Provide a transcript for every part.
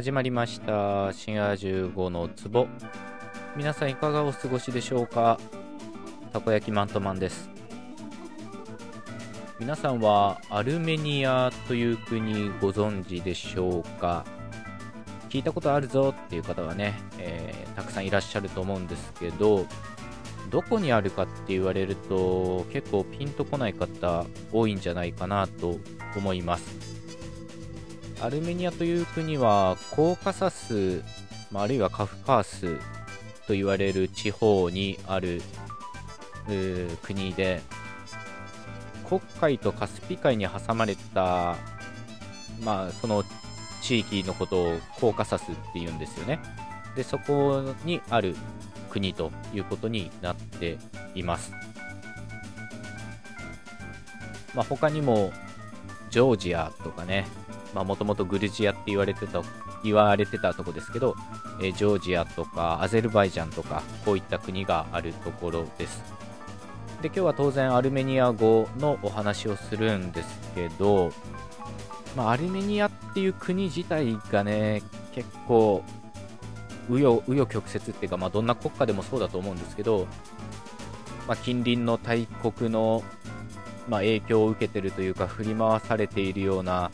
始まりました。深夜15の壺。皆さんいかがお過ごしでしょうか？たこ焼きマントマンです。皆さんはアルメニアという国ご存知でしょうか？聞いたことあるぞっていう方はね、えー、たくさんいらっしゃると思うんですけどどこにあるかって言われると結構ピンとこない方多いんじゃないかなと思います。アルメニアという国はコーカサス、まあ、あるいはカフカースと言われる地方にある国で黒海とカスピ海に挟まれた、まあ、その地域のことをコーカサスっていうんですよねでそこにある国ということになっています。まあ、他にもジョージアとかね、もともとグルジアって言われてた言われてたとこですけど、えー、ジョージアとかアゼルバイジャンとかこういった国があるところです。で今日は当然アルメニア語のお話をするんですけど、まあ、アルメニアっていう国自体がね結構紆余紆余曲折っていうか、まあ、どんな国家でもそうだと思うんですけど、まあ、近隣の大国の、まあ、影響を受けてるというか振り回されているような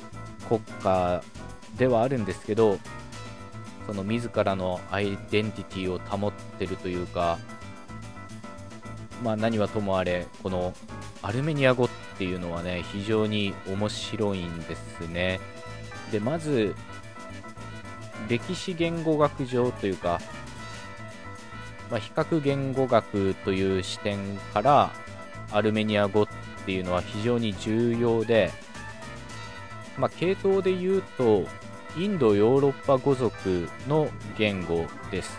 国家ではあるんですけどその自らのアイデンティティを保ってるというか、まあ、何はともあれこのアルメニア語っていうのはね非常に面白いんですね。でまず歴史言語学上というか、まあ、比較言語学という視点からアルメニア語っていうのは非常に重要で、まあ、系統で言うとインドヨーロッパ語族の言語です。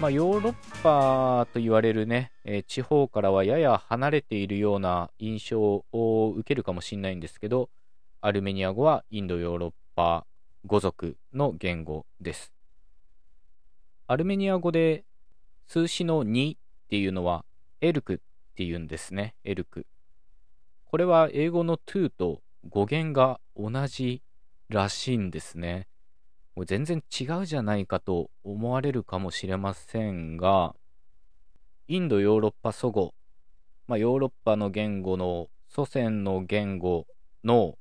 まあ、ヨーロッパと言われるね、えー、地方からはやや離れているような印象を受けるかもしれないんですけど、アルメニア語はインドヨーロッパ語族の言語です。アルメニア語で数詞の2っていうのはエルクっていうんですね。エルク。これは英語の to と語源が同じらしいんですね。もう全然違うじゃないかと思われるかもしれませんが、インドヨーロッパ祖語、まあ、ヨーロッパの言語の祖先の言語の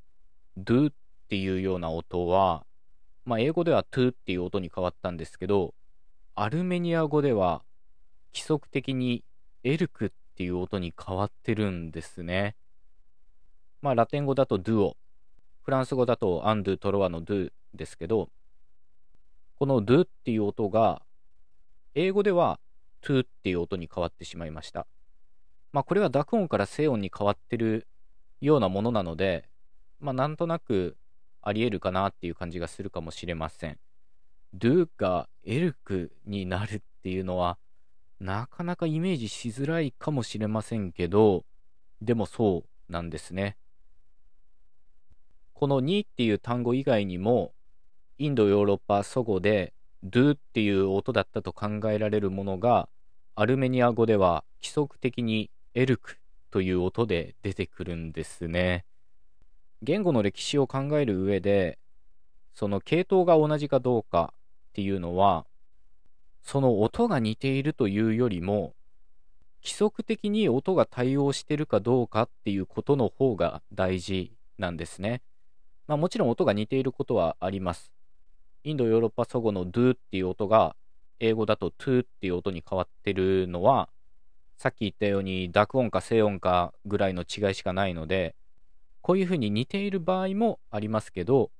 do っていうような音は、まあ、英語では to っていう音に変わったんですけど、アルメニア語では規則的にエルクっていう音に変わってるんですね。まあ、ラテン語だと duo、フランス語だとアンドゥトロワの do ですけど、この do っていう音が、英語では to っていう音に変わってしまいました。まあ、これは濁音から静音に変わってるようなものなので、まあ、なんとなくありえるかなっていう感じがするかもしれません。do がエルクになるっていうのは、なかなかイメージしづらいかもしれませんけど、でもそうなんですね。この2っていう単語以外にも、インドヨーロッパ祖語で do っていう音だったと考えられるものが、アルメニア語では規則的にエルクという音で出てくるんですね。言語の歴史を考える上で、その系統が同じかどうかっていうのは、その音が似ているというよりも、規則的に音が対応してるかどうかっていうことの方が大事なんですね。まあもちろん音が似ていることはあります。インドヨーロッパ祖語の do っていう音が英語だと to っていう音に変わってるのは、さっき言ったように濁音か静音かぐらいの違いしかないので、こういうふうに似ている場合もありますけど、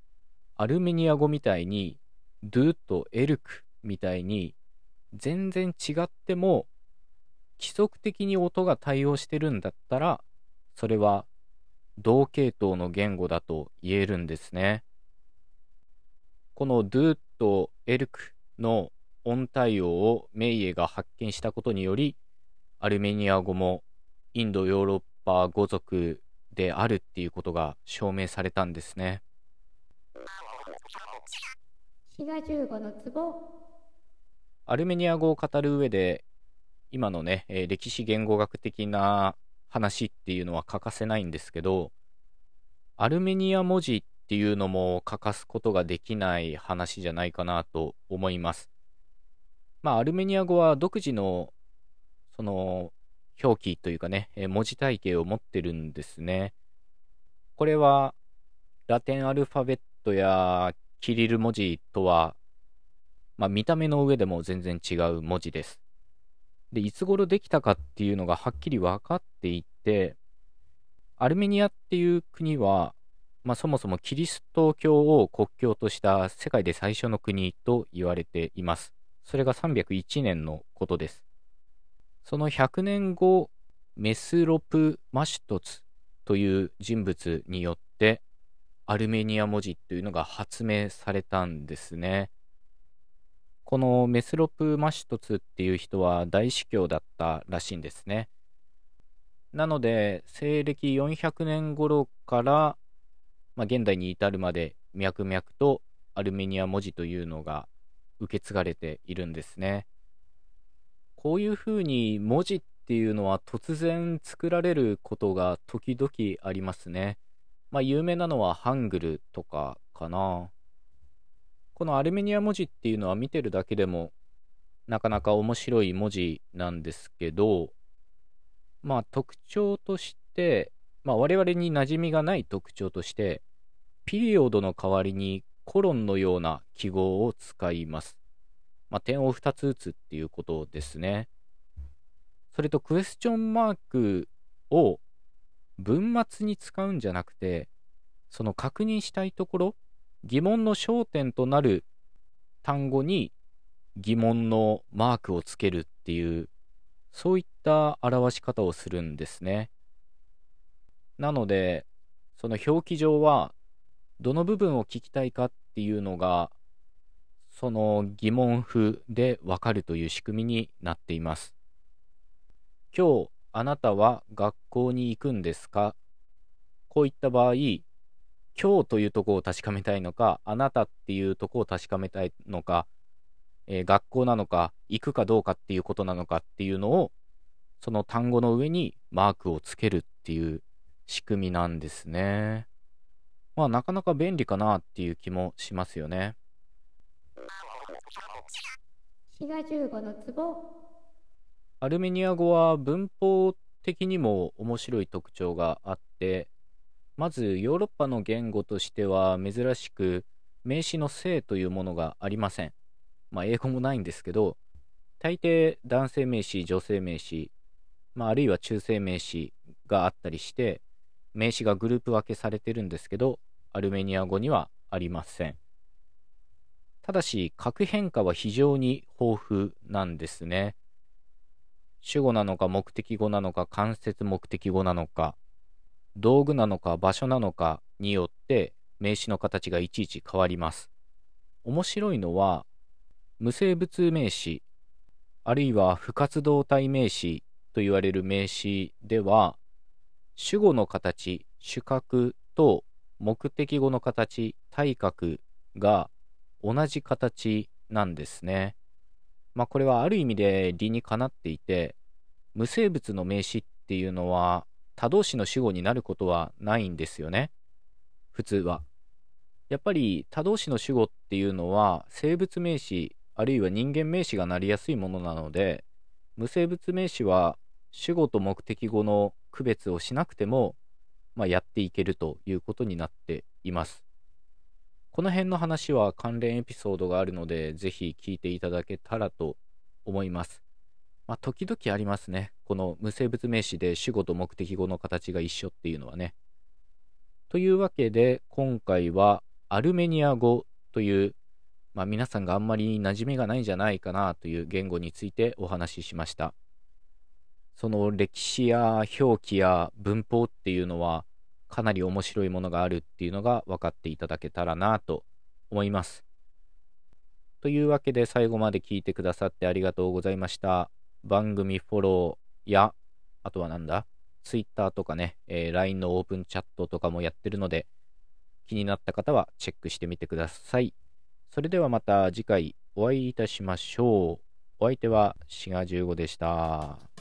アルメニア語みたいに、ドゥとエルクみたいに、全然違っても、規則的に音が対応してるんだったら、それは同系統の言語だと言えるんですね。このドゥとエルクの音対応をメイエが発見したことにより、アルメニア語もインドヨーロッパ語族であるっていうことが証明されたんですね。のアルメニア語を語る上で今のね、えー、歴史言語学的な話っていうのは欠かせないんですけどアルメニア文字っていうのも欠かすことができない話じゃないかなと思います。まあ、アルメニア語は独自の、その、表記というかね、文字体系を持ってるんですね。これは、ラテンアルファベットやキリル文字とは、まあ、見た目の上でも全然違う文字です。で、いつ頃できたかっていうのがはっきり分かっていて、アルメニアっていう国は、まあ、そもそもキリスト教を国教とした世界で最初の国と言われています。それが301年のことです。その100年後、メスロプ・マシュトツという人物によって、アルメニア文字というのが発明されたんですね。このメスロプ・マシュトツっていう人は大司教だったらしいんですね。なので、西暦400年頃から、まあ、現代に至るまで脈々とアルメニア文字というのが受け継がれているんですね。こういうふうに文字っていうのは突然作られることが時々ありますね。まあ有名なのはハングルとかかな。このアルメニア文字っていうのは見てるだけでもなかなか面白い文字なんですけど、まあ特徴として、まあ我々に馴染みがない特徴として、ピリオドの代わりにコロンのような記号を使います。まあ、点を2つ打つっていうことですね。それとクエスチョンマークを文末に使うんじゃなくて、その確認したいところ、疑問の焦点となる単語に疑問のマークをつけるっていう、そういった表し方をするんですね。なので、その表記上は、どの部分を聞きたいかっていうのがその疑問符でわかるという仕組みになっています。今日あなたは学校に行くんですか？こういった場合、今日というところを確かめたいのか、あなたっていうところを確かめたいのか、えー、学校なのか、行くかどうかっていうことなのかっていうのを、その単語の上にマークをつけるっていう仕組みなんですね。まあなかなか便利かなっていう気もしますよね。滋賀15の壺アルメニア語は文法的にも面白い特徴があってまずヨーロッパの言語としては珍しく名詞の性というものがありません。まあ英語もないんですけど大抵男性名詞、女性名詞、まあ、あるいは中性名詞があったりして名詞がグループ分けされてるんですけどアルメニア語にはありません。ただし、核変化は非常に豊富なんですね。主語なのか目的語なのか間接目的語なのか、道具なのか場所なのかによって名詞の形がいちいち変わります。面白いのは、無生物名詞、あるいは不活動体名詞と言われる名詞では、主語の形、主格と目的語の形、体格が同じ形なんですね。まあこれはある意味で理にかなっていて、無生物の名詞っていうのは他動詞の主語になることはないんですよね。普通は。やっぱり他動詞の主語っていうのは生物名詞あるいは人間名詞がなりやすいものなので無生物名詞は主語と目的語の区別をしなくても、まあ、やっていけるということになっています。この辺の話は関連エピソードがあるので、ぜひ聞いていただけたらと思います。まあ、時々ありますね。この無生物名詞で主語と目的語の形が一緒っていうのはね。というわけで、今回はアルメニア語という、まあ、皆さんがあんまり馴染みがないんじゃないかなという言語についてお話ししました。その歴史や表記や文法っていうのは、かなり面白いものがあるっていうのが分かっていただけたらなと思います。というわけで最後まで聞いてくださってありがとうございました。番組フォローや、あとはなんだ ?Twitter とかね、えー、LINE のオープンチャットとかもやってるので、気になった方はチェックしてみてください。それではまた次回お会いいたしましょう。お相手はシガ15でした。